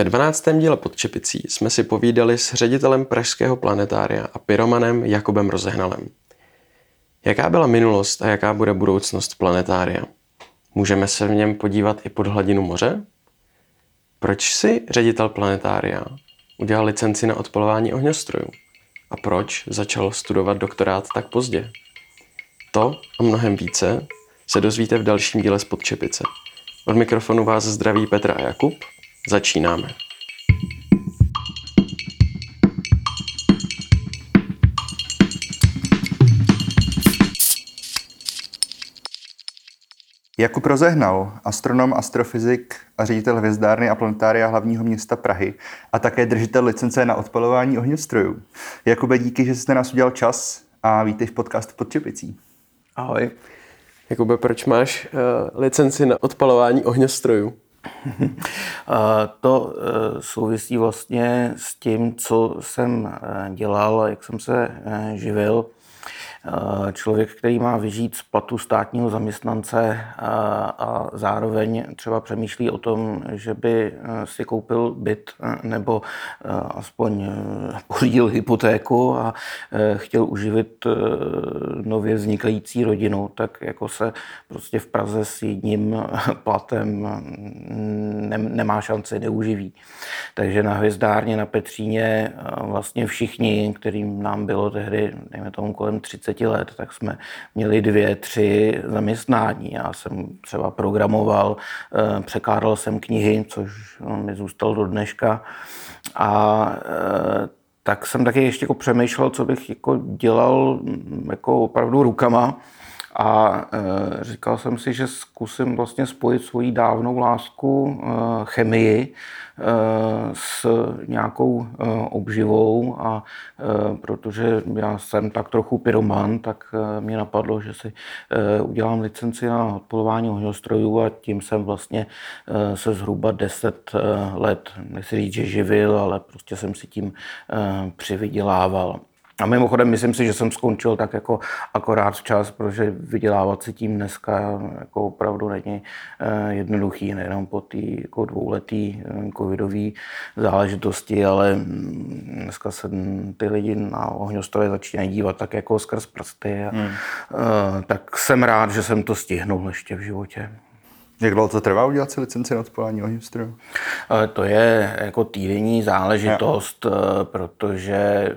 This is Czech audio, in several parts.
Ve 12. díle pod Čepicí jsme si povídali s ředitelem Pražského planetária a pyromanem Jakubem Rozehnalem. Jaká byla minulost a jaká bude budoucnost planetária? Můžeme se v něm podívat i pod hladinu moře? Proč si ředitel planetária udělal licenci na odpalování ohňostrojů? A proč začal studovat doktorát tak pozdě? To a mnohem více se dozvíte v dalším díle z Podčepice. Od mikrofonu vás zdraví Petra a Jakub. Začínáme. Jakub Rozehnal, astronom, astrofyzik a ředitel hvězdárny a planetária hlavního města Prahy a také držitel licence na odpalování ohňostrojů. Jakube, díky, že jste nás udělal čas a vítej v podcastu pod Čepicí. Ahoj. Jakube, proč máš uh, licenci na odpalování ohňostrojů? to eh, souvisí vlastně s tím, co jsem eh, dělal, jak jsem se živil. Eh, člověk, který má vyžít z platu státního zaměstnance eh, a zároveň třeba přemýšlí o tom, že by eh, si koupil byt nebo aspoň pořídil hypotéku a chtěl uživit nově vznikající rodinu, tak jako se prostě v Praze s jedním platem nemá šanci, neuživí. Takže na Hvězdárně, na Petříně vlastně všichni, kterým nám bylo tehdy, dejme tomu kolem 30 30 let, tak jsme měli dvě, tři zaměstnání. Já jsem třeba programoval, eh, překládal jsem knihy, což no, mi zůstalo do dneška. A eh, tak jsem taky ještě jako přemýšlel, co bych jako dělal mm, jako opravdu rukama. A e, říkal jsem si, že zkusím vlastně spojit svoji dávnou lásku e, chemii e, s nějakou obživou a protože já jsem tak trochu pyroman, tak mě napadlo, že si udělám licenci na odpolování ohňostrojů a tím jsem vlastně se zhruba 10 e, let, nechci říct, že živil, ale prostě jsem si tím přivydělával. A mimochodem, myslím si, že jsem skončil tak jako akorát včas, protože vydělávat si tím dneska jako opravdu není eh, jednoduchý, nejenom po té jako dvouletý eh, covidové záležitosti, ale mm, dneska se ty lidi na ohňostroje začínají dívat tak jako skrz prsty. A, hmm. Eh, tak jsem rád, že jsem to stihnul ještě v životě. Jak dlouho to trvá udělat si licenci na odpalání ohňostrojů? To je jako týdenní záležitost, ja. Eh, protože eh,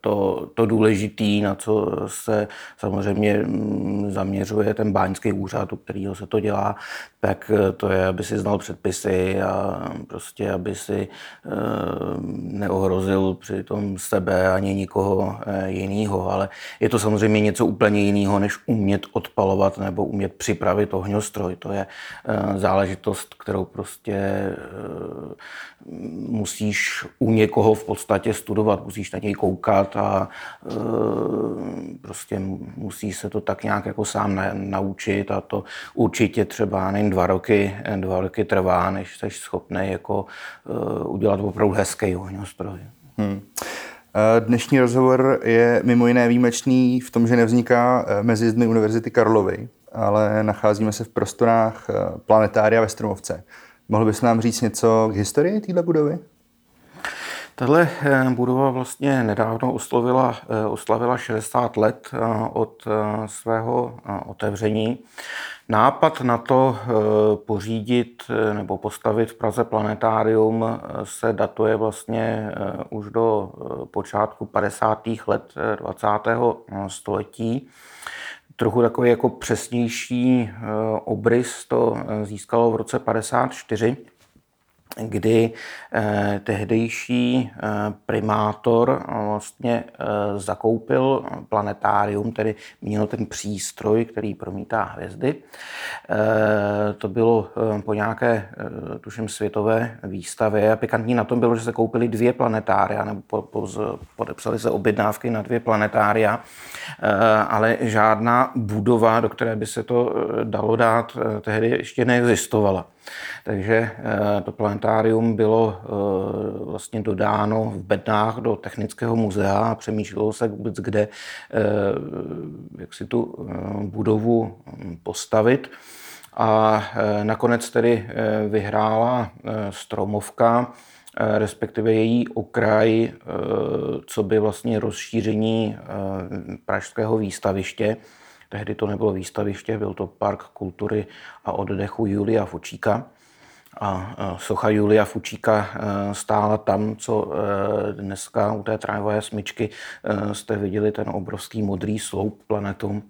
to, to důležité, na co se samozřejmě mm, zaměřuje ten báňský úřad, u kterého se to dělá, tak eh, to je, aby si znal předpisy a prostě, aby si neohrozil při tom sebe ani nikoho jiného. Ale je to samozřejmě něco úplně jiného, než umět odpalovat nebo umět připravit ohňostroj. To je Eh, záležitost, kterou prostě eh, musíš u někoho v podstatě studovat, musíš na něj koukat a eh, prostě musíš se to tak nějak jako sám naučit a to určitě třeba nejen dva roky, dva roky trvá, než jsi schopný jako udělat opravdu hezký ohňostroj. Hmm. Dnešní rozhovor je mimo jiné výjimečný v tom, že nevzniká mezi zdmi Univerzity Karlovy, ale nacházíme se v prostorách eh, planetária ve Stromovce. Mohl bys nám říct něco k historii této budovy? Tahle eh, budova vlastně nedávno oslavila, eh, oslavila 60 let od svého otevření. Nápad na to pořídit nebo postavit v Praze planetárium se datuje vlastně už do počátku 50. let 20. století trochu takový jako přesnější eh, obrys to eh, získalo v roce 54 kdy eh, tehdejší eh, primátor eh, vlastně zakoupil planetárium, tedy měl ten přístroj, který promítá hvězdy. To bylo po nějaké, tuším, světové výstavě a pikantní na tom bylo, že se koupili dvě planetária, nebo po, po, podepsali se objednávky na dvě planetária, ale žádná budova, do které by se to dalo dát, eh, tehdy ještě neexistovala. Takže eh, to planetárium bylo eh, vlastně dodáno v Bednách do Technického muzea a přemýšlelo se vůbec, kde eh, jak si tu budovu hm, postavit. a nakonec tedy vyhrála Stromovka, respektive její okraj, co by vlastně rozšíření pražského výstaviště. Tehdy to nebylo výstaviště, byl to park kultury a oddechu Julia Fučíka. A socha Julia Fučíka e, stála tam, co e, dneska u té trájové smyčky e, jste viděli ten obrovský modrý sloup planetum,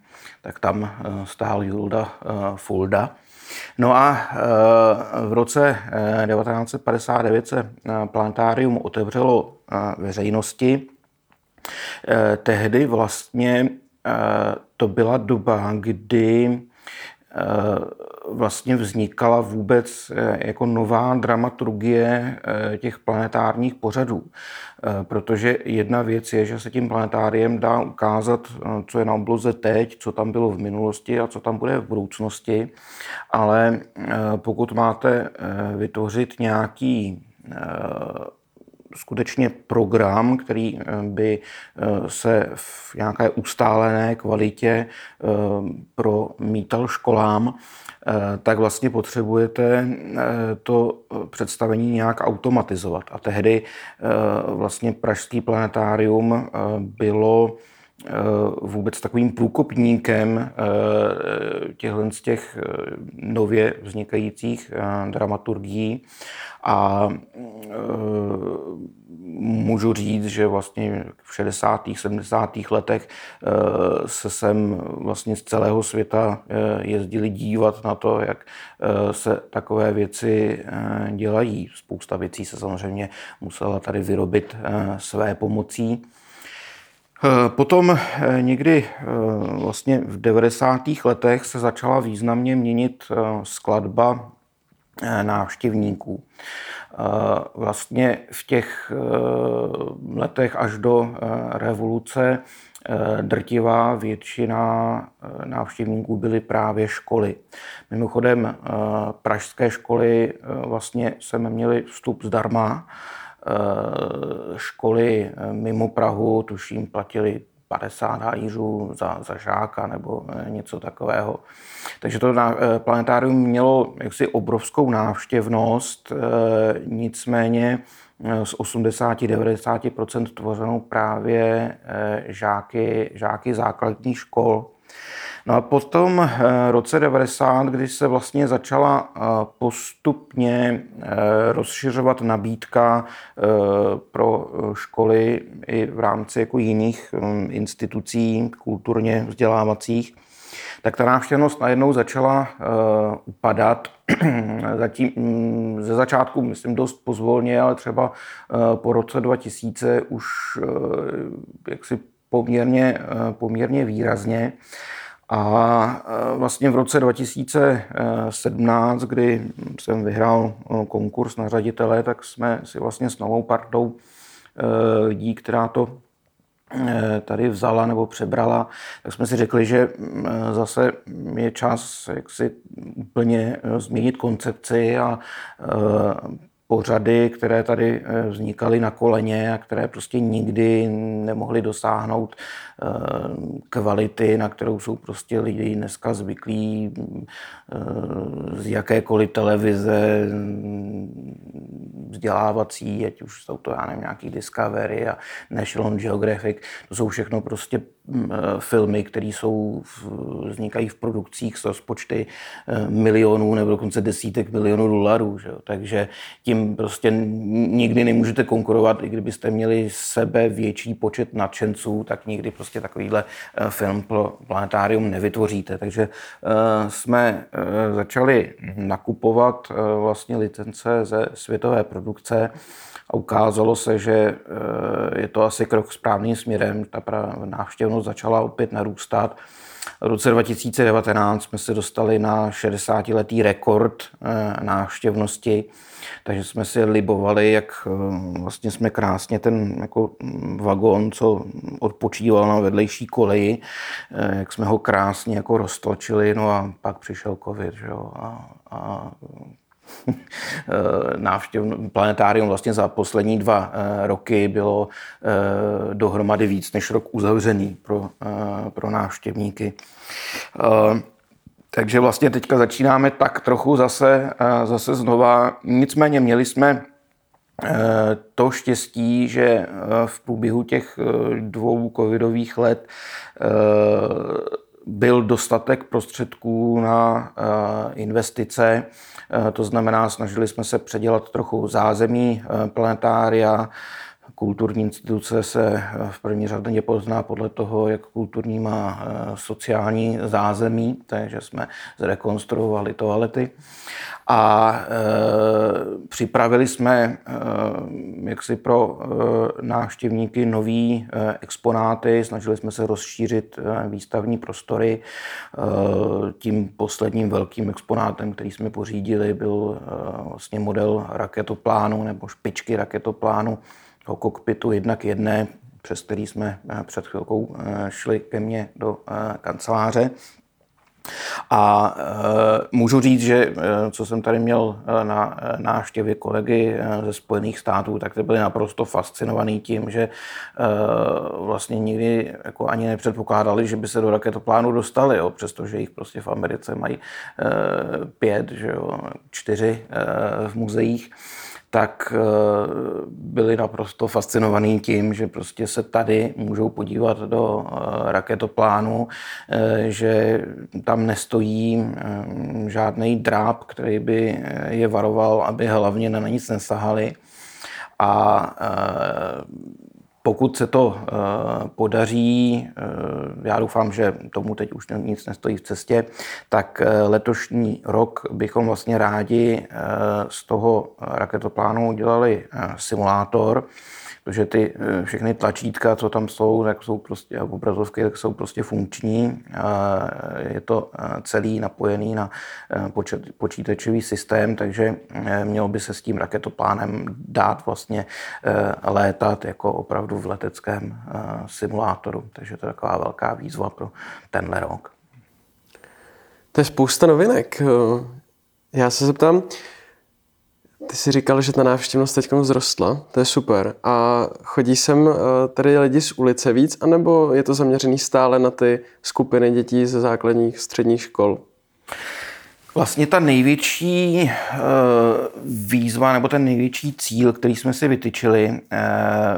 tak tam stál Julda Fulda. No a v roce 1959 se planetárium otevřelo veřejnosti. Tehdy vlastně to byla doba, kdy vlastně vznikala vůbec eh, jako nová dramaturgie eh, těch planetárních pořadů. Eh, protože jedna věc je, že se tím planetáriem dá ukázat, co je na obloze teď, co tam bylo v minulosti a co tam bude v budoucnosti, ale pokud máte vytvořit nějaký skutečně program, který by se v nějaké ustálené kvalitě promítal školám, Eh, tak vlastně potřebujete eh, to představení nějak automatizovat. A tehdy eh, vlastně Pražský planetárium bylo vůbec takovým průkopníkem těchto z těch nově vznikajících dramaturgií a můžu říct, že vlastně v 60. 70. letech eh, se sem vlastně z celého světa eh, jezdili dívat na to, jak eh, se takové věci dělají. Spousta věcí se samozřejmě musela tady vyrobit své pomocí. Potom někdy vlastně v 90. letech se začala významně měnit skladba návštěvníků. Vlastně v těch eh, letech až do eh, revoluce eh, drtivá většina návštěvníků byly právě školy. Mimochodem, pražské školy vlastně jsme měli vstup zdarma. Školy mimo Prahu, tuším, platili 50 hajířů za, za žáka nebo eh, něco takového. Takže to eh, planetárium mělo jaksi obrovskou návštěvnost, eh, nicméně z 80-90% tvořenou právě žáky, žáky základních škol. No a potom eh, roce 90, kdy se vlastně začala eh, postupně eh, rozšiřovat nabídka pro školy i v rámci jako jiných hm, institucí kulturně vzdělávacích, tak ta návštěvnost najednou začala upadat. Zatím hm, ze začátku, myslím, dost pozvolně, ale třeba po roce 2000 už jaksi poměrně, poměrně výrazně. A e, vlastně v roce 2017, kdy jsem vyhrál e, konkurs na ředitele, tak jsme si vlastně s novou partou lidí, která to tady vzala nebo přebrala, tak jsme si řekli, že zase je čas jak si úplně změnit koncepci a pořady, které tady vznikaly na koleně a které prostě nikdy nemohly dosáhnout Eh, kvality, na kterou jsou prostě lidi dneska zvyklí eh, z jakékoliv televize vzdělávací, ať už jsou to, já nevím, nějaký Discovery a National Geographic, to jsou všechno prostě mm, eh, filmy, které jsou, vznikají v produkcích s rozpočty milionů nebo dokonce desítek milionů dolarů. Že jo? Takže tím prostě nikdy nemůžete konkurovat, i kdybyste měli sebe větší počet nadšenců, tak nikdy prostě prostě takovýhle eh, film pro planetárium nevytvoříte. Takže eh, jsme eh, začali nakupovat vlastně licence ze světové produkce a ukázalo se, že je to asi krok správným směrem. Ta návštěvnost začala opět narůstat. V roce 2019 jsme se dostali na 60-letý rekord návštěvnosti takže jsme si libovali, jak eh, vlastně jsme krásně ten jako vagon, co odpočíval na vedlejší koleji, eh, jak jsme ho krásně jako roztočili, no a pak přišel covid, že jo, a, a eh, návštěv planetárium vlastně za poslední dva roky bylo dohromady víc než rok uzavřený pro, pro návštěvníky. Takže vlastně teďka začínáme tak trochu zase, zase znova. Nicméně měli jsme to štěstí, že v průběhu těch dvou covidových let byl dostatek prostředků na investice, to znamená, snažili jsme se předělat trochu zázemí planetária, Kulturní instituce se v první řadě pozná podle toho, jak kulturní má sociální zázemí, takže jsme zrekonstruovali toalety. A e, připravili jsme e, jaksi pro e, návštěvníky nový e, exponáty, snažili jsme se rozšířit e, výstavní prostory. E, tím posledním velkým exponátem, který jsme pořídili, byl e, vlastně model raketoplánu nebo špičky raketoplánu toho kokpitu jedna k jedné, přes který jsme e, před chvilkou e, šli ke mně do e, kanceláře. A e, můžu říct, že e, co jsem tady měl e, na návštěvě kolegy ze Spojených států, tak ty byli naprosto fascinovaný tím, že vlastně nikdy jako ani nepředpokládali, že by se do raketoplánu dostali, jo, přestože jich prostě v Americe mají pět, že jo, čtyři v muzeích tak eh, byli naprosto fascinovaní tím, že prostě se tady můžou podívat do eh, raketoplánu, eh, že tam nestojí žádný dráb, který by je varoval, aby hlavně na nic nesahali. A pokud se to eh, podaří, eh, já doufám, že tomu teď už nic nestojí v cestě, tak eh, letošní rok bychom vlastně rádi z toho raketoplánu udělali simulátor, protože ty eh, všechny tlačítka, co tam jsou, tak jsou prostě, obrazovky, tak jsou prostě funkční. Je to eh, celý napojený na eh, počítačový systém, takže mělo by se s tím raketoplánem dát vlastně létat jako opravdu v leteckém simulátoru. Takže to je taková velká výzva pro tenhle rok. To je spousta novinek. Já se zeptám, ty jsi říkal, že ta návštěvnost teď vzrostla, to je super. A chodí sem eh, tady lidi z ulice víc, anebo je to zaměřený stále na ty skupiny dětí ze základních středních škol? Vlastně ta největší eh, výzva nebo ten největší cíl, který jsme si vytyčili, eh,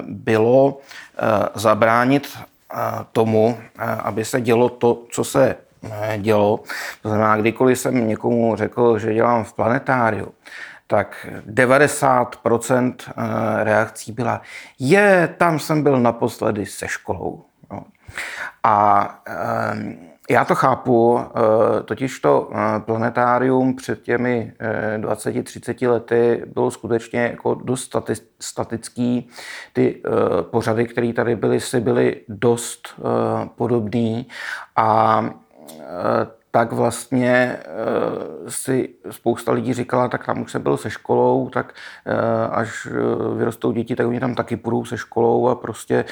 bylo zabránit tomu, aby se dělo to, co se dělo. To znamená, kdykoliv jsem někomu řekl, že dělám v planetáriu, tak 90% eh, reakcí byla, je, tam jsem byl naposledy se školou. A eh, já to chápu, eh, totiž to planetárium před těmi 20-30 lety bylo skutečně jako dost statický. Ty pořady, které tady byly, si byly dost podobné a tak vlastně uh, si spousta lidí říkala, tak tam už jsem byl se školou, tak uh, až uh, vyrostou děti, tak oni tam taky půjdou se školou a prostě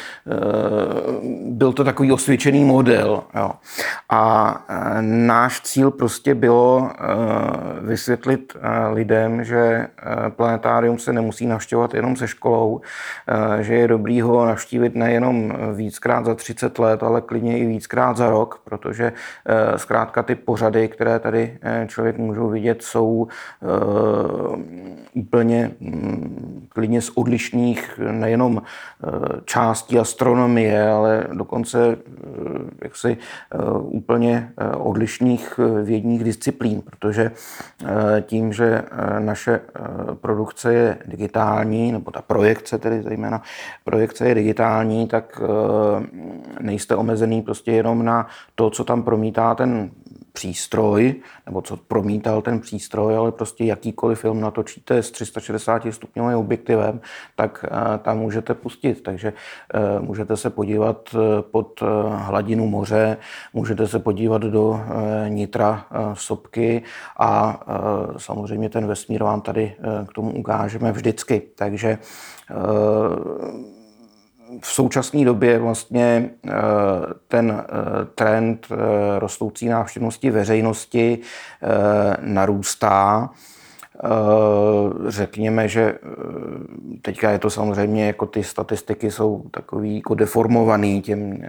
byl to takový osvědčený model. Jo. A náš cíl prostě bylo vysvětlit lidem, že planetárium se nemusí navštěvovat jenom se školou, že je dobrý ho navštívit nejenom víckrát za 30 let, ale klidně i víckrát za rok, protože zkrátka ty pořady, které tady eh, člověk můžou vidět, jsou uh, úplně um, klidně z odlišných nejenom uh, částí astronomie, ale dokonce jaksi úplně odlišných vědních disciplín, protože tím, že naše produkce je digitální, nebo ta projekce tedy zejména projekce je digitální, tak nejste omezený prostě jenom na to, co tam promítá ten přístroj, nebo co promítal ten přístroj, ale prostě jakýkoliv film natočíte s 360 stupňovým objektivem, tak eh, tam můžete pustit. Takže eh, můžete se podívat eh, pod hladinu moře, můžete se podívat do nitra sopky a samozřejmě ten vesmír vám tady k tomu ukážeme vždycky. Takže v současné době vlastně eh, ten eh, trend eh, rostoucí návštěvnosti veřejnosti narůstá. Řekněme, že teďka je to samozřejmě, jako ty statistiky jsou takový jako deformovaný tím,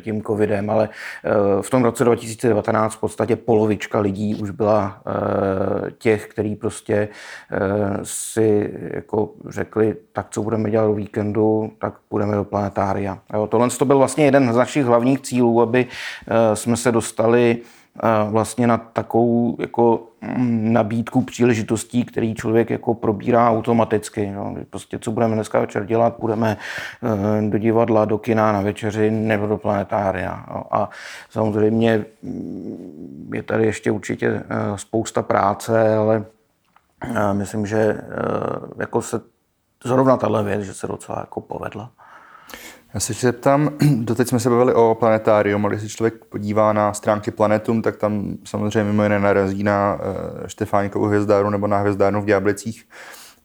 tím covidem, ale v tom roce 2019 v podstatě polovička lidí už byla těch, kteří prostě si jako řekli, tak co budeme dělat o víkendu, tak půjdeme do planetária. Jo, tohle to byl vlastně jeden z našich hlavních cílů, aby jsme se dostali vlastně na takovou jako mm, nabídku příležitostí, který člověk jako probírá automaticky. No. Prostě co budeme dneska večer dělat, budeme eh, do divadla, do kina, na večeři nebo do planetária. No. A samozřejmě mm, je tady ještě určitě eh, spousta práce, ale eh, myslím, že jako se zrovna tahle věc, že se docela jako povedla. Já se zeptám, doteď jsme se bavili o planetárium, ale když se člověk podívá na stránky Planetum, tak tam samozřejmě mimo jiné narazí na eh, Štefánikovu hvězdárnu nebo na hvězdárnu v Ďáblicích.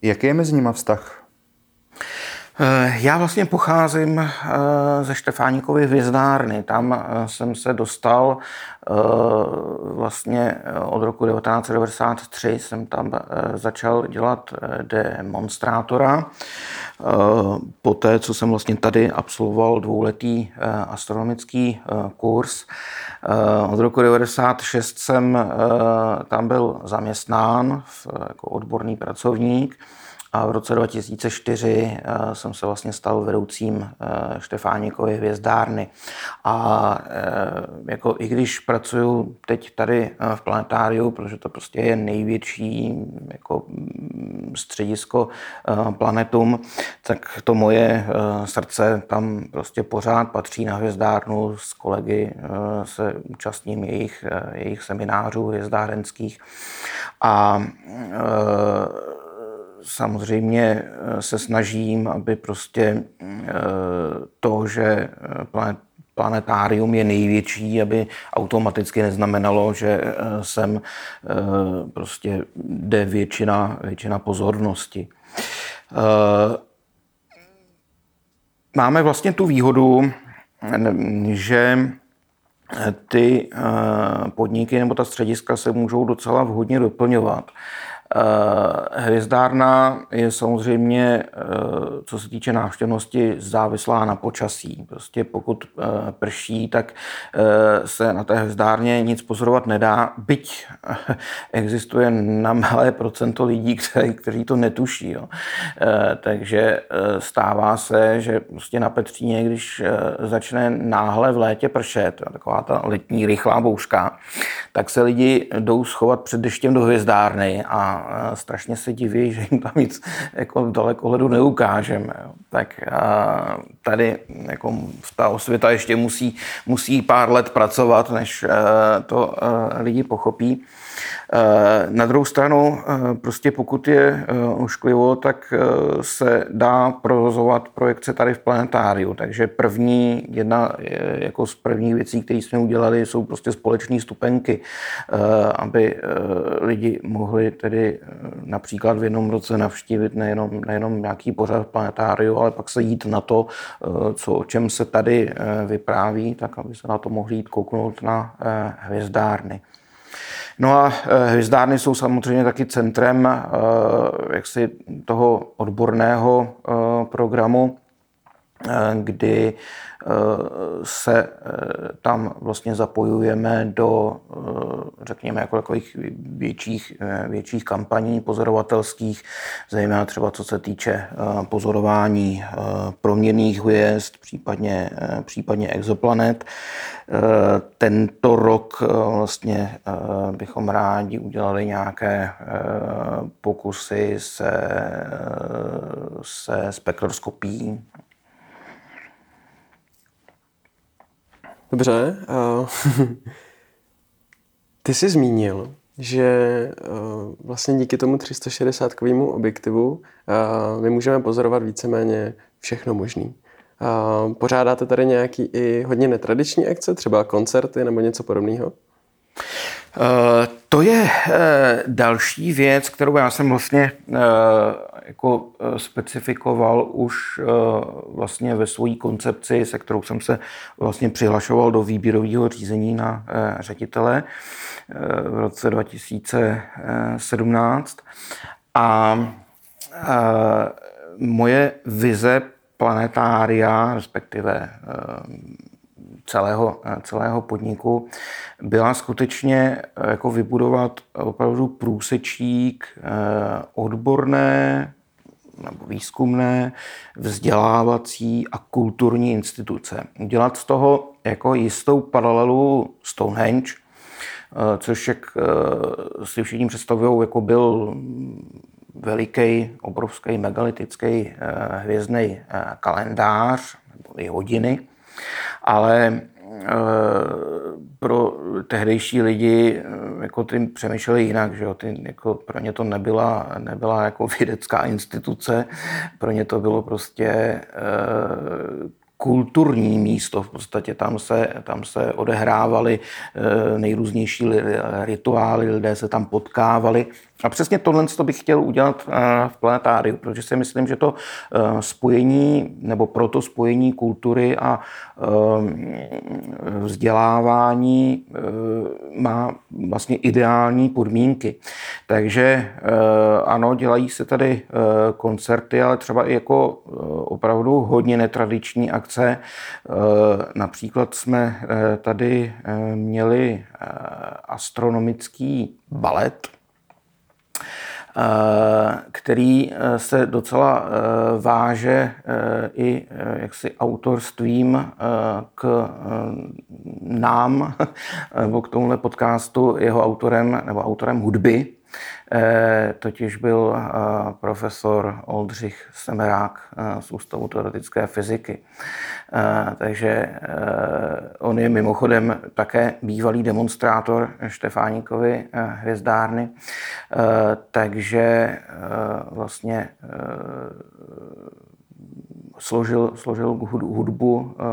Jaký je mezi nimi vztah? Eh, já vlastně pocházím eh, ze Štefánikovy hvězdárny. Tam jsem se dostal vlastně od roku 1993 jsem tam začal dělat demonstrátora. Eh, poté, co jsem vlastně tady absolvoval dvouletý eh, astronomický eh, kurz. Od roku 1996 jsem tam byl zaměstnán jako odborný pracovník a v roce 2004 eh, jsem se vlastně stal vedoucím eh, Štefánikovy hvězdárny. A eh, jako i když pracuju teď tady v planetáriu, protože to prostě je největší jako mm, středisko planetum, tak to moje srdce tam prostě pořád patří na hvězdárnu. S kolegy se účastním jejich, jejich seminářů hvězdárenských. A samozřejmě eh, se snažím, aby prostě eh, to, že eh, planetárium je největší, aby automaticky neznamenalo, že sem prostě jde většina, většina pozornosti. Máme vlastně tu výhodu, že ty podniky nebo ta střediska se můžou docela vhodně doplňovat. Eh, hvězdárna je samozřejmě, eh, co se týče návštěvnosti, závislá na počasí. Prostě pokud eh, prší, tak se na té hvězdárně nic pozorovat nedá, byť existuje na malé procento lidí, kteří, to netuší. Jo. Takže stává se, že prostě na Petříně, když začne náhle v létě pršet, taková ta letní rychlá bouřka, tak se lidi jdou schovat před deštěm do hvězdárny a strašně se diví, že jim tam nic jako dalekohledu neukážeme. Tak tady jako ta osvěta ještě musí, musí pár let pracovat, než e, to e, lidi pochopí. Eh, na druhou stranu, eh, prostě pokud je eh, ošklivo, tak se dá provozovat projekce tady v planetáriu. Takže první, jedna jako z prvních věcí, které jsme udělali, jsou prostě společné stupenky, aby lidi mohli tedy například v jednom roce navštívit nejenom, nejenom nějaký pořad v planetáriu, ale pak se jít na to, co, o čem se tady vypráví, tak aby se na to mohli jít kouknout na hvězdárny. No a eh, hvězdárny jsou samozřejmě taky centrem eh, jaksi toho odborného eh, programu, kdy se tam vlastně zapojujeme do, řekněme, jako takových větších, větších kampaní pozorovatelských, zejména třeba co se týče pozorování proměrných hvězd, případně, případně exoplanet. Tento rok vlastně bychom rádi udělali nějaké pokusy se, se spektroskopií Dobře. Ty jsi zmínil, že uh, vlastně díky tomu 360 kovému objektivu uh, my můžeme pozorovat víceméně všechno možný. Uh, pořádáte tady nějaký i hodně netradiční akce, třeba koncerty nebo něco podobného? To je další věc, kterou já jsem vlastně jako specifikoval už vlastně ve své koncepci, se kterou jsem se vlastně přihlašoval do výběrového řízení na ředitele v roce 2017. A moje vize planetária, respektive celého, celého podniku byla skutečně eh, jako vybudovat opravdu průsečík eh, odborné nebo výzkumné, vzdělávací a kulturní instituce. Udělat z toho jako jistou paralelu Stonehenge, eh, což jak si všichni představují, jako byl veliký, obrovský, megalitický hvězdný kalendář nebo i hodiny, ale eh, pro tehdejší lidi eh, jako ty přemýšleli jinak, že jo? Ty, jako pro ně to nebyla, nebyla jako vědecká instituce, pro ně to bylo prostě eh, kulturní místo. V podstatě tam se, tam se odehrávaly nejrůznější rituály, lidé se tam potkávali a přesně tohle bych chtěl udělat eh, v planetáriu, protože si myslím, že to eh, spojení, nebo proto spojení kultury a eh, vzdělávání má vlastně ideální podmínky. Takže ano, dělají se tady koncerty, ale třeba i jako opravdu hodně netradiční akce. Například jsme tady měli astronomický balet, který eh, se docela eh, váže i jaksi autorstvím k nám, nebo k tomuhle podcastu, jeho autorem nebo autorem hudby, Eh, totiž byl eh, profesor Oldřich Semerák eh, z Ústavu teoretické fyziky. Takže on je mimochodem také bývalý demonstrátor Štefánikovy hvězdárny, takže vlastně složil, složil hudbu eh,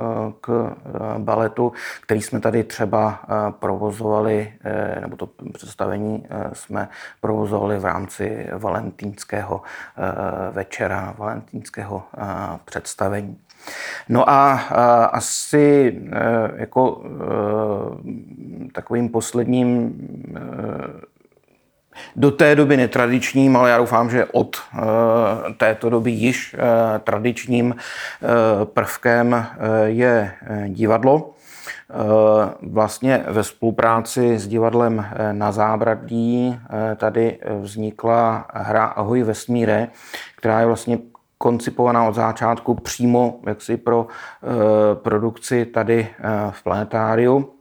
k eh, baletu, který jsme tady třeba eh, provozovali, nebo to představení jsme provozovali v rámci valentínského večera, valentínského představení. No a asi jako takovým posledním do té doby netradičním, ale já doufám, že od eh, této doby již eh, tradičním eh, prvkem je divadlo. Vlastně ve spolupráci s divadlem na Zábradlí tady vznikla hra Ahoj vesmíre, která je vlastně koncipovaná od začátku přímo jaksi pro produkci tady v planetáriu.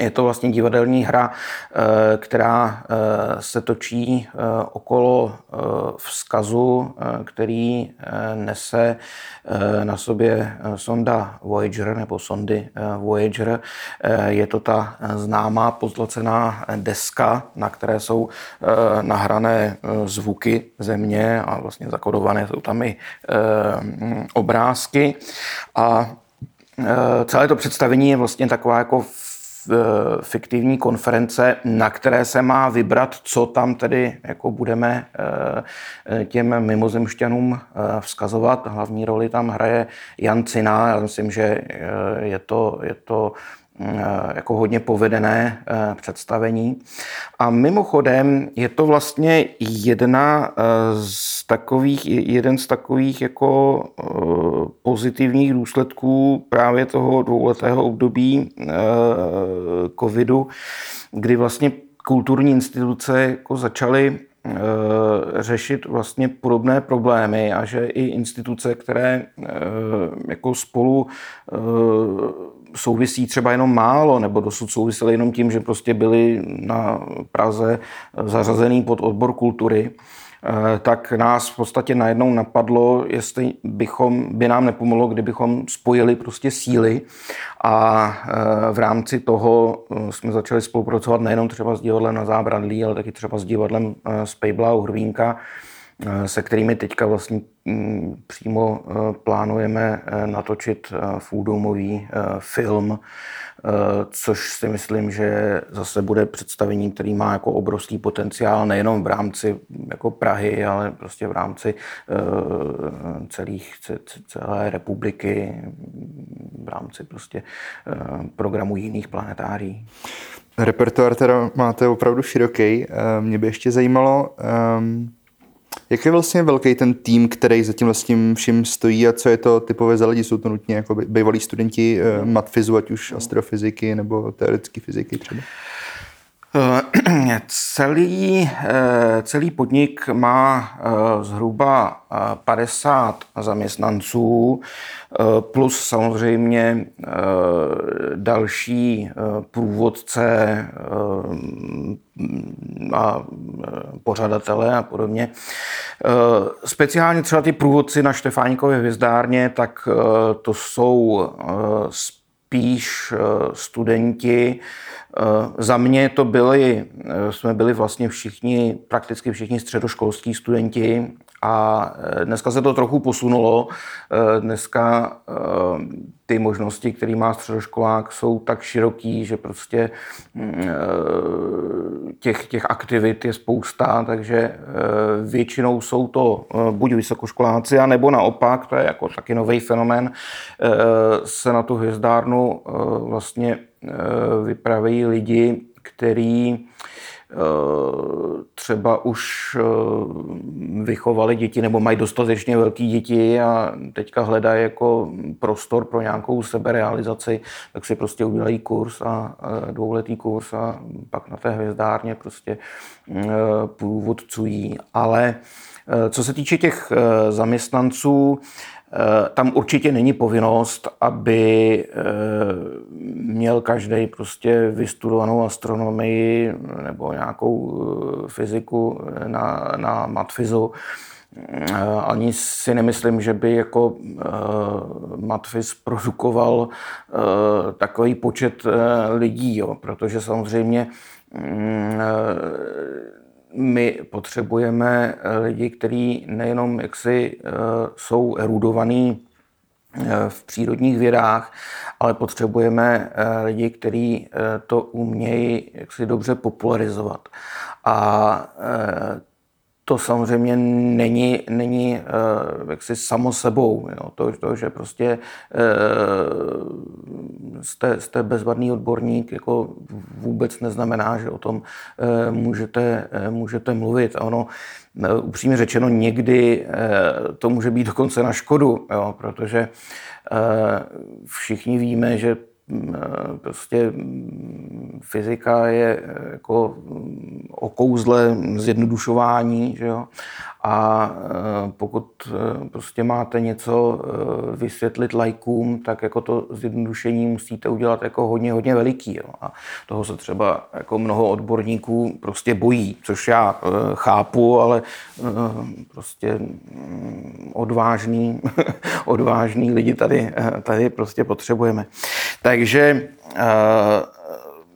Je to vlastně divadelní hra, eh, která eh, se točí eh, okolo vzkazu, který nese na sobě sonda Voyager nebo sondy Voyager. Je to ta známá pozlacená deska, na které jsou nahrané zvuky země a vlastně zakodované jsou tam i obrázky. A celé to představení je vlastně taková jako fiktivní konference, na které se má vybrat, co tam tedy jako budeme eh, těm mimozemšťanům eh, vzkazovat. Hlavní roli tam hraje Jan Cina. Já myslím, že je to, je to Eh, jako hodně povedené eh, představení. A mimochodem je to vlastně jedna eh, z takových, jeden z takových jako pozitivních důsledků právě toho dvouletého období covidu, kdy vlastně kulturní instituce jako začaly řešit vlastně podobné problémy a že i instituce, které jako spolu souvisí třeba jenom málo, nebo dosud souvisely jenom tím, že prostě byli na Praze zařazený pod odbor kultury, eh, tak nás v podstatě najednou napadlo, jestli bychom, by nám nepomohlo, kdybychom spojili prostě síly a eh, v rámci toho eh, jsme začali spolupracovat nejenom třeba s divadlem na Zábradlí, ale taky třeba s divadlem z Pejbla u Hrvínka, se kterými teďka vlastně přímo plánujeme natočit fůdomový film, což si myslím, že zase bude představení, který má jako obrovský potenciál nejenom v rámci jako Prahy, ale prostě v rámci celých, celé republiky, v rámci prostě programu jiných planetárií. Repertoár teda máte opravdu široký. Eh, mě by ještě zajímalo, um, jak je vlastně velký ten tým, který za tím vlastně vším stojí a co je to typové za lidi? Jsou to nutně jako bývalí studenti uh, matfizu, ať už astrofyziky nebo teoretické fyziky třeba? Eh, celý, eh, celý podnik má eh, zhruba 50 zaměstnanců, plus samozřejmě další průvodce a pořadatele a podobně. Speciálně třeba ty průvodci na Štefánikově hvězdárně, tak to jsou spíš studenti, za mě to byli, eh, jsme byli vlastně všichni, prakticky všichni středoškolskí studenti a eh, dneska se to trochu posunulo. Dneska ty možnosti, které má středoškolák, jsou tak široký, že prostě mm, těch, těch aktivit je spousta, takže většinou jsou to buď vysokoškoláci, nebo naopak, to je jako taky nový fenomén, se na tu hvězdárnu vlastně Eh, vypravějí lidi, který eh, třeba už eh, vychovali děti nebo mají dostatečně velké děti a teďka hledají jako prostor pro nějakou seberealizaci, tak si prostě udělají kurz a dvouletý kurz a pak na té hvězdárně prostě průvodcují. Ale co se týče těch zaměstnanců, tam určitě není povinnost, aby eh, měl každý prostě vystudovanou astronomii nebo nějakou eh, fyziku na, na matfizu. Ani si nemyslím, že by jako Matfiz produkoval takový počet lidí, jo, protože samozřejmě mm, my potřebujeme eh, lidi, kteří nejenom jaksi eh, jsou erudovaní eh, v přírodních vědách, ale potřebujeme lidi, kteří to umějí jaksi dobře popularizovat. A to samozřejmě není, není uh, jaksi samo sebou. Jo. To, to, že prostě uh, jste, jste bezvadný odborník, jako vůbec neznamená, že o tom uh, můžete, uh, můžete mluvit. A ono, uh, upřímně řečeno, někdy uh, to může být dokonce na škodu, jo, protože uh, všichni víme, že prostě mm, fyzika je eh, jako mm, o kouzle zjednodušování, že jo? A eh, pokud prostě máte něco vysvětlit lajkům, tak jako to zjednodušení musíte udělat jako hodně, hodně veliký. Jo? A toho se třeba jako mnoho odborníků prostě bojí, což já chápu, ale prostě mm, odvážný, odvážný lidi tady, tady prostě potřebujeme. Takže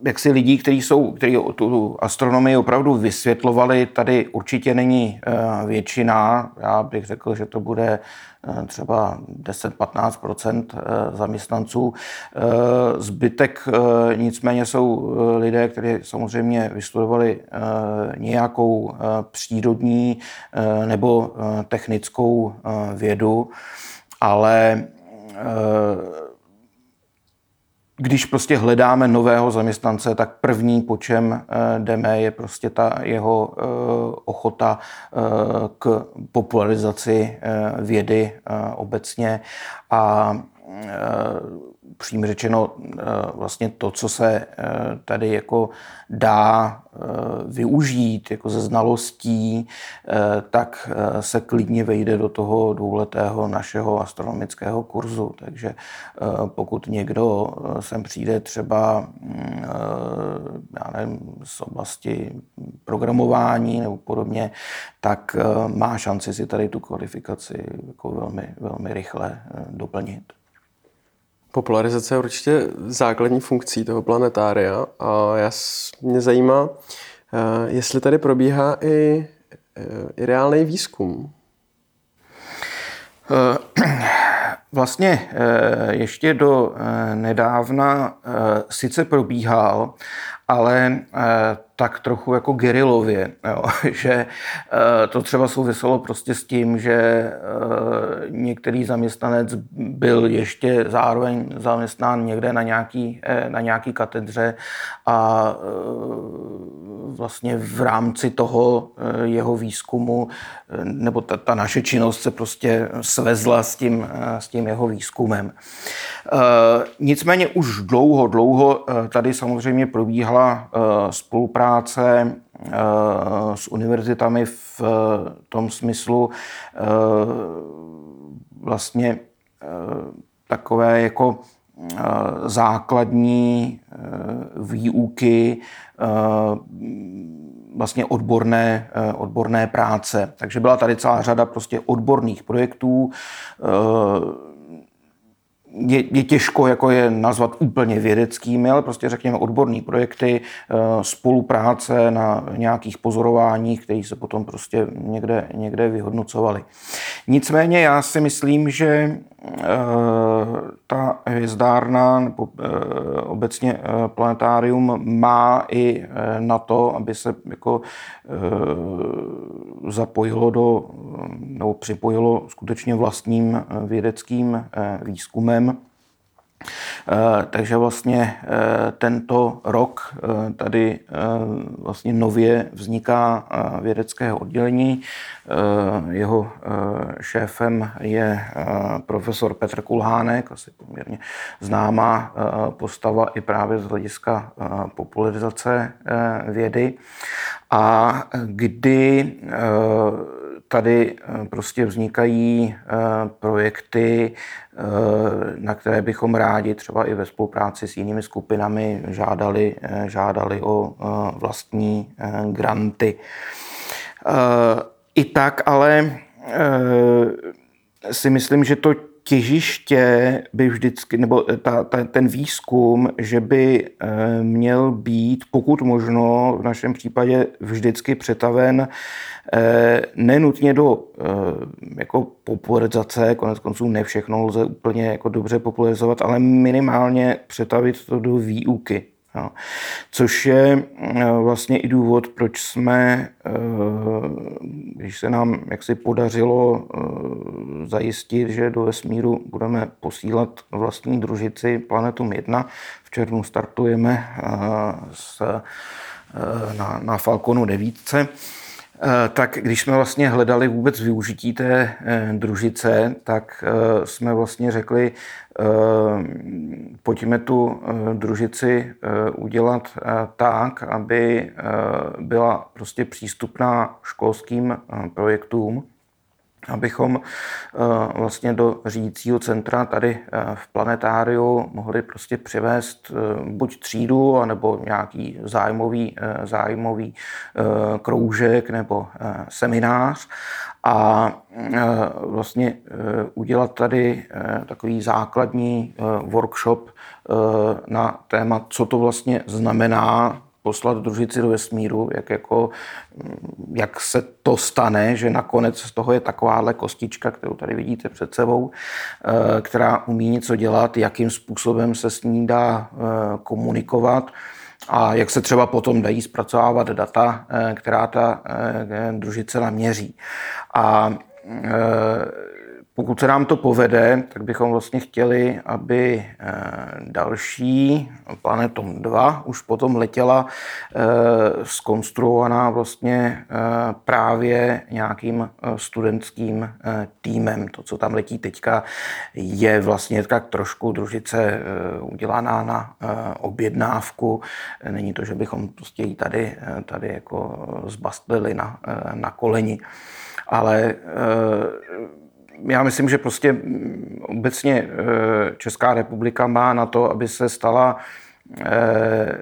jak si lidí, kteří jsou, kteří tu astronomii opravdu vysvětlovali, tady určitě není většina. Já bych řekl, že to bude třeba 10-15% zaměstnanců. Zbytek nicméně jsou lidé, kteří samozřejmě vystudovali nějakou přírodní nebo technickou vědu, ale když prostě hledáme nového zaměstnance, tak první, po čem eh, jdeme, je prostě ta jeho eh, ochota eh, k popularizaci vědy obecně. A přímě řečeno vlastně to, co se tady jako dá využít jako ze znalostí, tak se klidně vejde do toho dvouletého našeho astronomického kurzu. Takže pokud někdo sem přijde třeba mm, já nevím, z oblasti programování nebo podobně, tak má šanci si tady tu kvalifikaci jako velmi, velmi rychle doplnit. Popularizace je určitě základní funkcí toho planetária a já, mě zajímá, eh, jestli tady probíhá i i reálný výzkum? Vlastně ještě do nedávna sice probíhal, ale tak trochu jako gerilově, jo? že eh, to třeba souviselo prostě s tím, že eh, některý zaměstnanec byl ještě zároveň zaměstnán někde na nějaký, eh, na nějaký katedře a vlastně v rámci toho jeho výzkumu, nebo ta, ta naše činnost se prostě svezla s tím, s tím jeho výzkumem. Nicméně už dlouho, dlouho tady samozřejmě probíhala spolupráce spolupráce eh, s univerzitami v eh, tom smyslu eh, vlastně takové jako základní výuky vlastně odborné, odborné práce. Takže byla tady celá řada prostě odborných projektů, je, je těžko jako je nazvat úplně vědeckými, ale prostě řekněme odborné projekty, eh, spolupráce na nějakých pozorováních, které se potom prostě někde, někde vyhodnocovaly. Nicméně já si myslím, že eh, ta hvězdárna nebo eh, obecně planetárium má i na to, aby se jako zapojilo do, nebo připojilo skutečně vlastním vědeckým výzkumem Eh, takže vlastně eh, tento rok eh, tady vlastně nově vzniká vědecké oddělení. Jeho šéfem je profesor Petr Kulhánek, asi poměrně známá postava i právě z hlediska popularizace vědy. A kdy tady eh, prostě vznikají eh, projekty, eh, na které bychom rádi třeba i ve spolupráci s jinými skupinami žádali, žádali o vlastní granty. I tak ale si myslím, že to těžiště by vždycky, nebo ta, ta, ten výzkum, že by měl být pokud možno v našem případě vždycky přetaven Eh, nenutně do eh, jako popularizace, konec konců ne všechno lze úplně jako dobře popularizovat, ale minimálně přetavit to do výuky. Jo. Což je eh, vlastně i důvod, proč jsme, když se nám jaksi podařilo zajistit, že do vesmíru budeme posílat vlastní družici Planetum 1, v červnu startujeme s, na, na Falconu 9, Eh, tak když jsme vlastně hledali vůbec využití té eh, družice, tak eh, jsme vlastně řekli, pojďme tu družici udělat tak, aby byla prostě přístupná školským projektům abychom eh, vlastně do řídícího centra tady eh, v planetáriu mohli prostě přivést eh, buď třídu, anebo nějaký zájmový, zájmový kroužek nebo seminář. A vlastně udělat tady takový základní workshop na téma, co to vlastně znamená poslat družici do vesmíru, jak, jako, jak se to stane, že nakonec z toho je takováhle kostička, kterou tady vidíte před sebou, eh, která umí něco dělat, jakým způsobem se s ní dá eh, komunikovat a jak se třeba potom dají zpracovávat data, eh, která ta družice naměří. A pokud se nám to povede, tak bychom vlastně chtěli, aby eh, další Planetom 2 už potom letěla eh, skonstruovaná vlastně eh, právě nějakým studentským týmem. To, co tam letí teďka, je vlastně tak trošku družice udělaná na objednávku. Není to, že bychom prostě ji tady, tady jako zbastlili na, na koleni. Ale já myslím, že prostě mm, obecně eh, Česká republika má na to, aby se stala eh,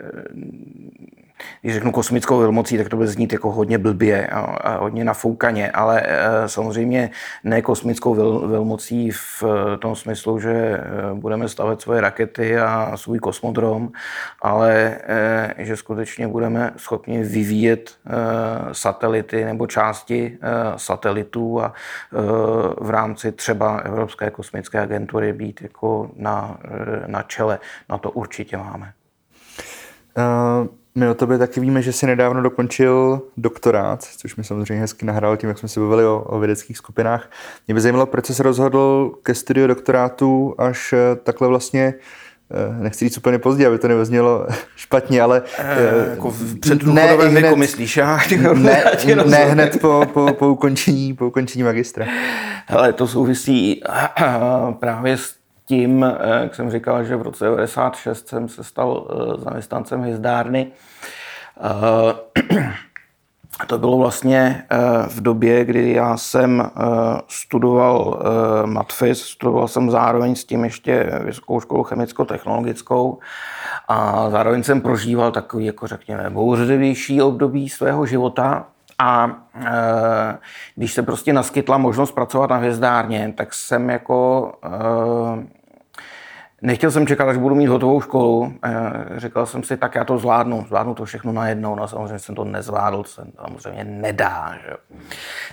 když řeknu kosmickou velmocí, tak to bude znít jako hodně blbě a, hodně nafoukaně, ale e, samozřejmě ne kosmickou vel, velmocí v e, tom smyslu, že e, budeme stavět svoje rakety a svůj kosmodrom, ale že skutečně budeme schopni vyvíjet satelity nebo části satelitů a v rámci třeba Evropské kosmické agentury být jako na, na čele. Na to určitě máme. Uh... My o tobě taky víme, že jsi nedávno dokončil doktorát, což mi samozřejmě hezky nahrál tím, jak jsme se bavili o, o vědeckých skupinách. Mě by zajímalo, proč jsi se rozhodl ke studiu doktorátu až eh, takhle vlastně eh, nechci říct úplně pozdě, aby to nevyznělo špatně, ale... E, jako před ne, hned, věku myslíš, já? Ne, ne hned po, po, po, ukončení, po ukončení magistra. Hele, to souvisí právě s tím, eh, jak jsem říkal, že v roce 1996 jsem se stal eh, zaměstnancem hyzdárny. Eh, to bylo vlastně v době, kdy já jsem studoval matfis, studoval jsem zároveň s tím ještě Vysokou školu chemicko-technologickou a zároveň jsem prožíval takový, jako řekněme, bouřlivější období svého života, a e, když se prostě naskytla možnost pracovat na hvězdárně, tak jsem jako e, Nechtěl jsem čekat, až budu mít hotovou školu. Eh, říkal jsem si, tak já to zvládnu, zvládnu to všechno najednou. No samozřejmě jsem to nezvládl, to se samozřejmě nedá. Že?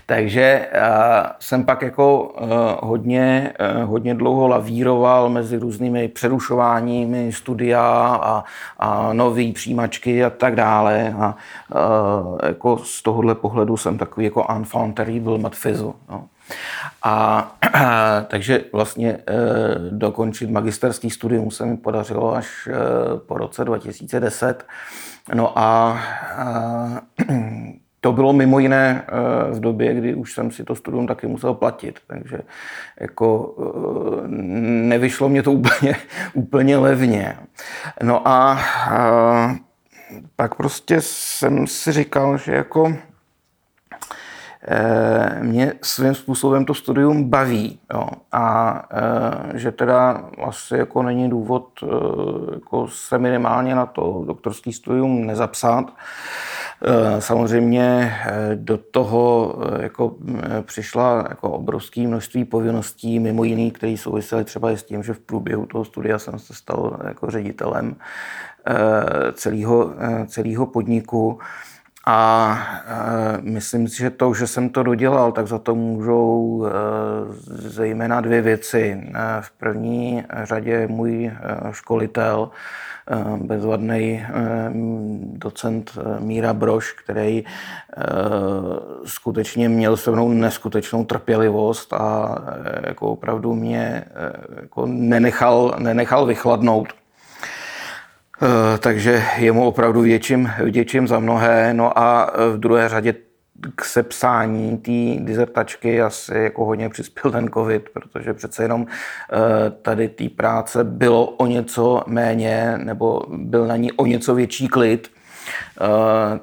Takže uh, jsem pak jako uh, hodně, uh, hodně dlouho lavíroval mezi různými přerušováními studia a, a nové přijímačky a tak dále. A uh, jako z tohohle pohledu jsem takový jako enfant terrible mat no. A takže vlastně e, dokončit magisterský studium se mi podařilo až e, po roce 2010. No a to bylo mimo jiné v době, kdy už jsem si to studium taky musel platit, takže jako nevyšlo mě to úplně, úplně levně. No a pak prostě jsem si říkal, že jako Eh, mě svým způsobem to studium baví jo, a eh, že teda asi jako není důvod eh, jako se minimálně na to doktorský studium nezapsat. Samozřejmě do toho jako přišla jako obrovské množství povinností, mimo jiný, které souvisely třeba i s tím, že v průběhu toho studia jsem se stal jako ředitelem celého, celého podniku. A e, myslím si, že to, že jsem to dodělal, tak za to můžou e, zejména dvě věci. E, v první řadě můj školitel, bezvadný docent Míra Broš, který skutečně měl se mnou neskutečnou trpělivost a jako opravdu mě jako nenechal, nenechal vychladnout. Eh, takže jemu opravdu vděčím, vděčím za mnohé. No a v druhé řadě k sepsání té dizertačky asi jako hodně přispěl ten covid, protože přece jenom eh, tady té práce bylo o něco méně, nebo byl na ní o něco větší klid, eh,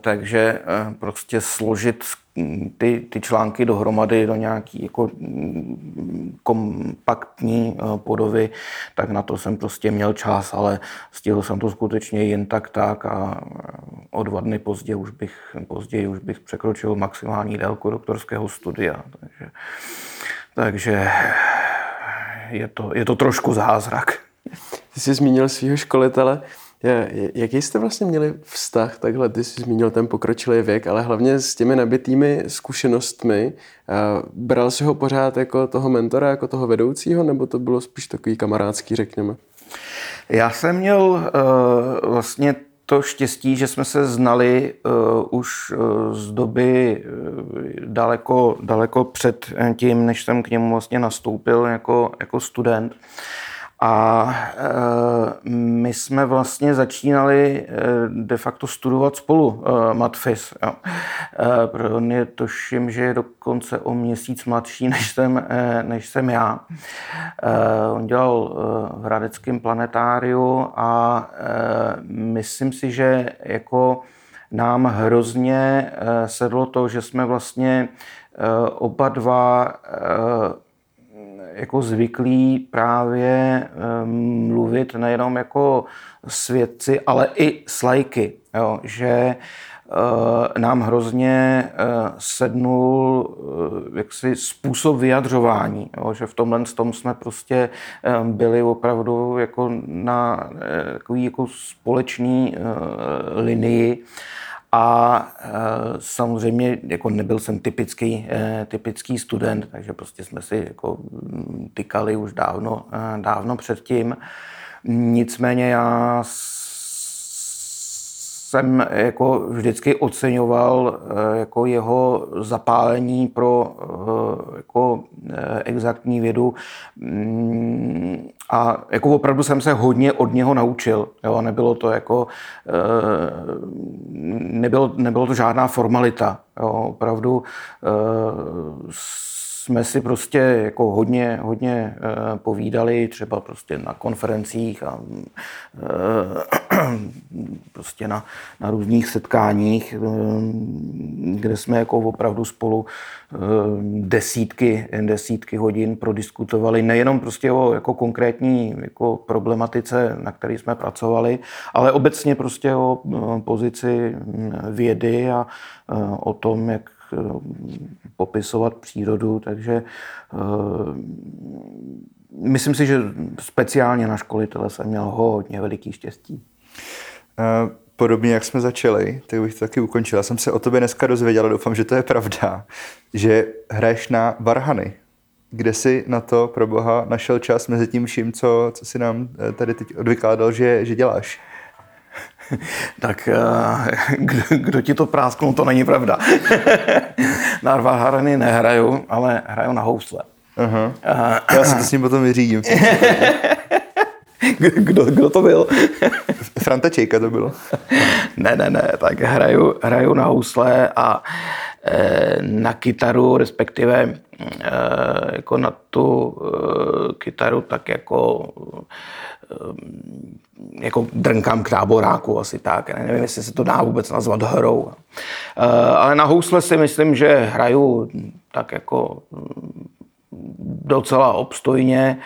takže prostě složit ty, ty články dohromady do nějaký jako kompaktní eh, podoby, tak na to jsem prostě měl čas, ale stihl jsem to skutečně jen tak tak a o dva dny později už bych, později už bych překročil maximální délku doktorského studia. Takže, takže je, to, je to trošku zázrak. Ty jsi zmínil svého školitele. Jaký jste vlastně měli vztah, takhle ty jsi zmínil ten pokročilý věk, ale hlavně s těmi nabitými zkušenostmi, bral si ho pořád jako toho mentora, jako toho vedoucího, nebo to bylo spíš takový kamarádský, řekněme? Já jsem měl uh, vlastně to štěstí, že jsme se znali uh, už uh, z doby uh, daleko, daleko před tím, než jsem k němu vlastně nastoupil jako, jako student. A e, my jsme vlastně začínali e, de facto studovat spolu e, Matfis. Jo. On je tuším, že je dokonce o měsíc mladší, než jsem, než jsem já. On dělal v Hradeckém planetáriu a myslím si, že jako nám hrozně sedlo to, že jsme vlastně oba dva jako zvyklí právě mluvit nejenom jako svědci, ale i s lajky. Jo, že nám hrozně sednul jaksi způsob vyjadřování, jo, že v tomhle tom jsme prostě byli opravdu jako na takový jako společný linii a e, samozřejmě jako nebyl jsem typický, e, typický student, takže prostě jsme si jako tykali už dávno, e, dávno předtím. Nicméně já jsem jako vždycky oceňoval jako jeho zapálení pro jako exaktní vědu mm, a jako opravdu jsem se hodně od něho naučil. Jo? Nebylo to jako, eh, nebylo, nebylo to žádná formalita. Jo? Opravdu eh, jsme si prostě jako hodně, hodně eh, povídali třeba prostě na konferencích a eh, prostě na, na různých setkáních, eh, kde jsme jako opravdu spolu desítky, desítky hodin prodiskutovali nejenom prostě o jako konkrétní jako problematice, na které jsme pracovali, ale obecně prostě o pozici vědy a o tom, jak popisovat přírodu, takže eh, myslím si, že speciálně na školitele jsem měl hodně veliký štěstí. Eh, podobně jak jsme začali, tak bych to taky ukončil. Já jsem se o tobě dneska dozvěděl, doufám, že to je pravda, že hraješ na varhany. Kde jsi na to pro boha našel čas mezi tím vším, co, co si nám tady teď odvykládal, že, že děláš? tak eh, kdo, kdo ti to prásknul, to není pravda. na Arvaharany nehraju, ale hraju na housle. Uh-huh. Já si to s ním potom vyřídím. kdo, kdo to byl? Franta Čejka to bylo. ne, ne, ne, tak hraju, hraju na housle a na kytaru, respektive e, jako na tu e, kytaru tak jako jako drnkám k táboráku, asi tak. Nevím, jestli se to dá vůbec nazvat hrou. Eh, ale na housle si myslím, že hraju tak jako mm, docela obstojně.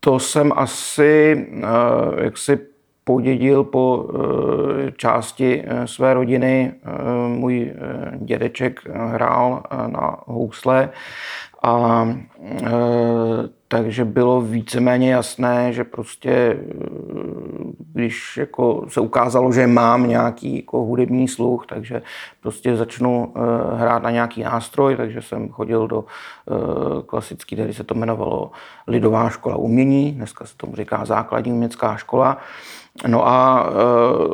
To jsem asi eh, jak si podědil po eh, části své rodiny. Můj dědeček hrál na housle a takže bylo víceméně jasné, že prostě, eh, když jako se ukázalo, že mám nějaký jako hudební sluch, takže prostě začnu eh, hrát na nějaký nástroj, takže jsem chodil do eh, klasický, tady se to jmenovalo Lidová škola umění, dneska se tomu říká základní umělecká škola. No a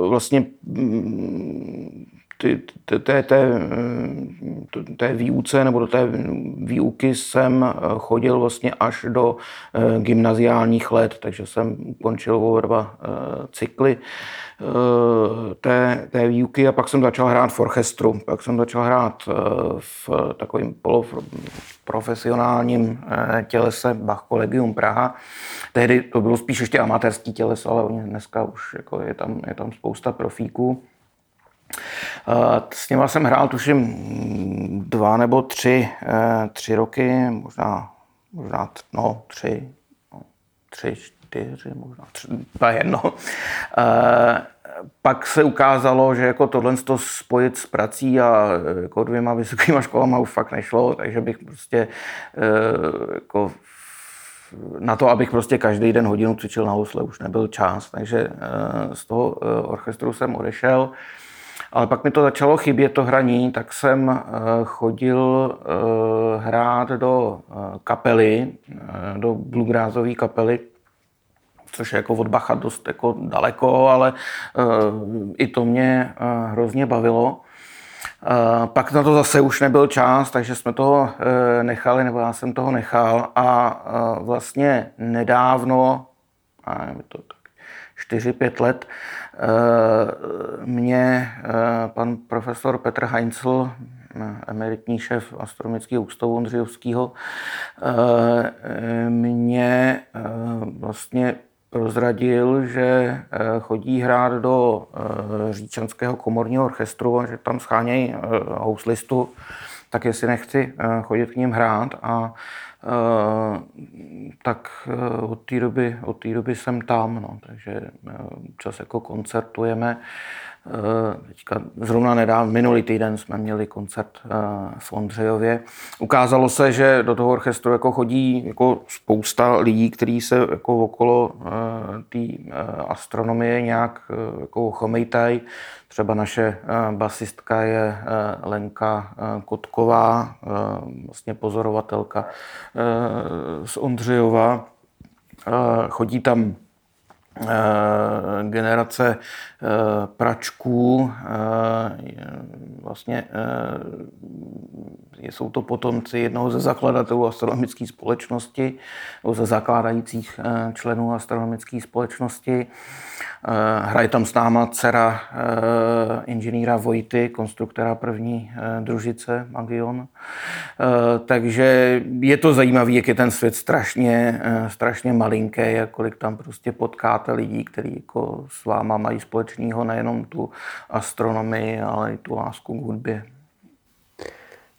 vlastně mm, ty, té, té, té výuce nebo do té výuky jsem eh, chodil vlastně až do eh, gymnaziálních let, takže jsem ukončil oba dva eh, cykly té, té výuky a pak jsem začal hrát v orchestru. Pak jsem začal hrát v takovém poloprofesionálním tělese Bach Collegium Praha. Tehdy to bylo spíš ještě amatérský těleso, ale dneska už jako je, tam, je tam spousta profíků. S něma jsem hrál tuším dva nebo tři, eh, tři roky, možná, možná no, tři, no, tři, čtyři, možná tři, je jedno. Eh, pak se ukázalo, že jako tohle to spojit s prací a eh, jako dvěma vysokýma školama už fakt nešlo, takže bych prostě jako na to, abych prostě každý den hodinu cvičil na housle, už nebyl čas, takže z toho orchestru jsem odešel. Ale pak mi to začalo chybět, to hraní, tak jsem eh, chodil eh, hrát do eh, kapely, do bluegrassové kapely, což je jako od Bacha dost jako daleko, ale i to mě hrozně bavilo. Pak na to zase už nebyl čas, takže jsme toho nechali, nebo já jsem toho nechal a vlastně nedávno, a nevím, to tak 4-5 let, mě eh, pan profesor Petr Heinzl, emeritní šéf astronomického ústavu Ondřejovského, eh, mě vlastně prozradil, že chodí hrát do Říčanského komorního orchestru a že tam schánějí houslistu tak jestli nechci chodit k ním hrát. A tak od té doby, od té doby jsem tam, no, takže čas jako koncertujeme. Eh, teďka zrovna nedávno, minulý týden jsme měli koncert eh, v Ondřejově. Ukázalo se, že do toho orchestru jako chodí jako spousta lidí, kteří se jako okolo eh, té astronomie nějak jako chomejtají. Třeba naše basistka je Lenka Kotková, vlastně pozorovatelka z Ondřejova. Chodí tam generace Eh, pračků. Eh, vlastně eh, jsou to potomci jednoho ze zakladatelů astronomické společnosti, nebo ze zakládajících členů astronomické společnosti. Hraje tam s náma dcera inženýra Vojty, konstruktora první družice Magion. Takže je to zajímavé, jak je ten svět strašně, strašně malinký a kolik tam prostě potkáte lidí, kteří jako s váma mají společného, nejenom tu astronomii, ale i tu lásku k hudbě.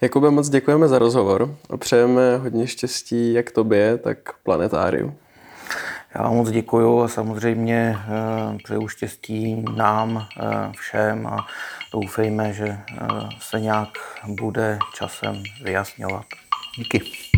Jakube, moc děkujeme za rozhovor a přejeme hodně štěstí jak tobě, tak planetáriu. Já vám moc děkuju a samozřejmě eh, přeju štěstí nám eh, všem a doufejme, že eh, se nějak bude časem vyjasňovat. Díky.